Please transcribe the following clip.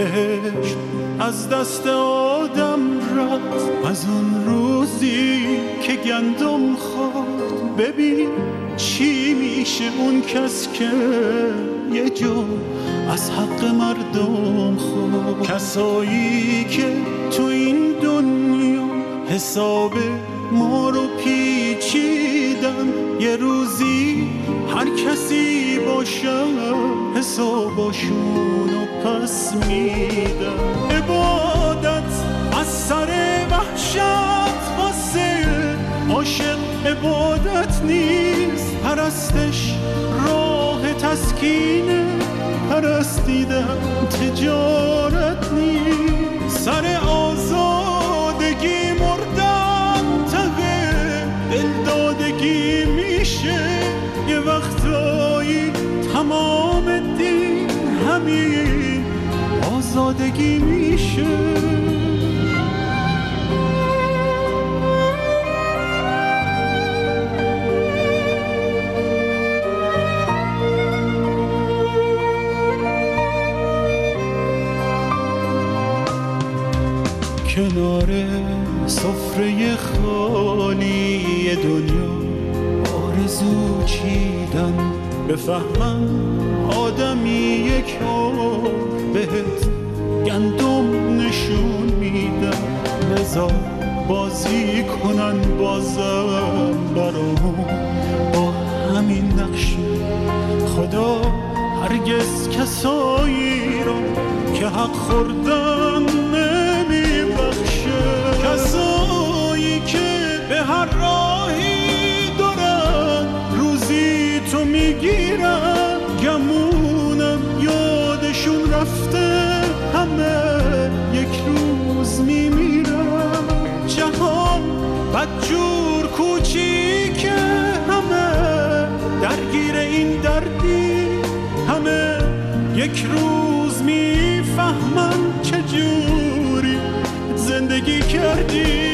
بهشت از دست آدم رفت. از اون روزی که گندم خورد. ببین چی میشه اون کس که یه جا از حق مردم خورد. کسایی که تو این دنیا حساب ما رو پیچیدن. یه روزی هر کسی باشه حساباشون رو پس میدن عبادت از سر وحشت واسه عاشق عبادت نیست. پرستش راه تسکینه. پرستیدن تجارت نیست. سر آزادگی مردن ته دلدادگی میشه. یه وقتایی همین آزادگی میشه. کنار سفره خالی دنیا آرزو چیدن. بفهمم آدمی یک بهت گندم نشون میدن لذا بازی کنن بازم برامون. با همین نقشه خدا هرگز کسایی رو که حق خوردن بدجور کوچیکه همه درگیر این دردی همه یک روز می‌فهمن چجوری زندگی کردی.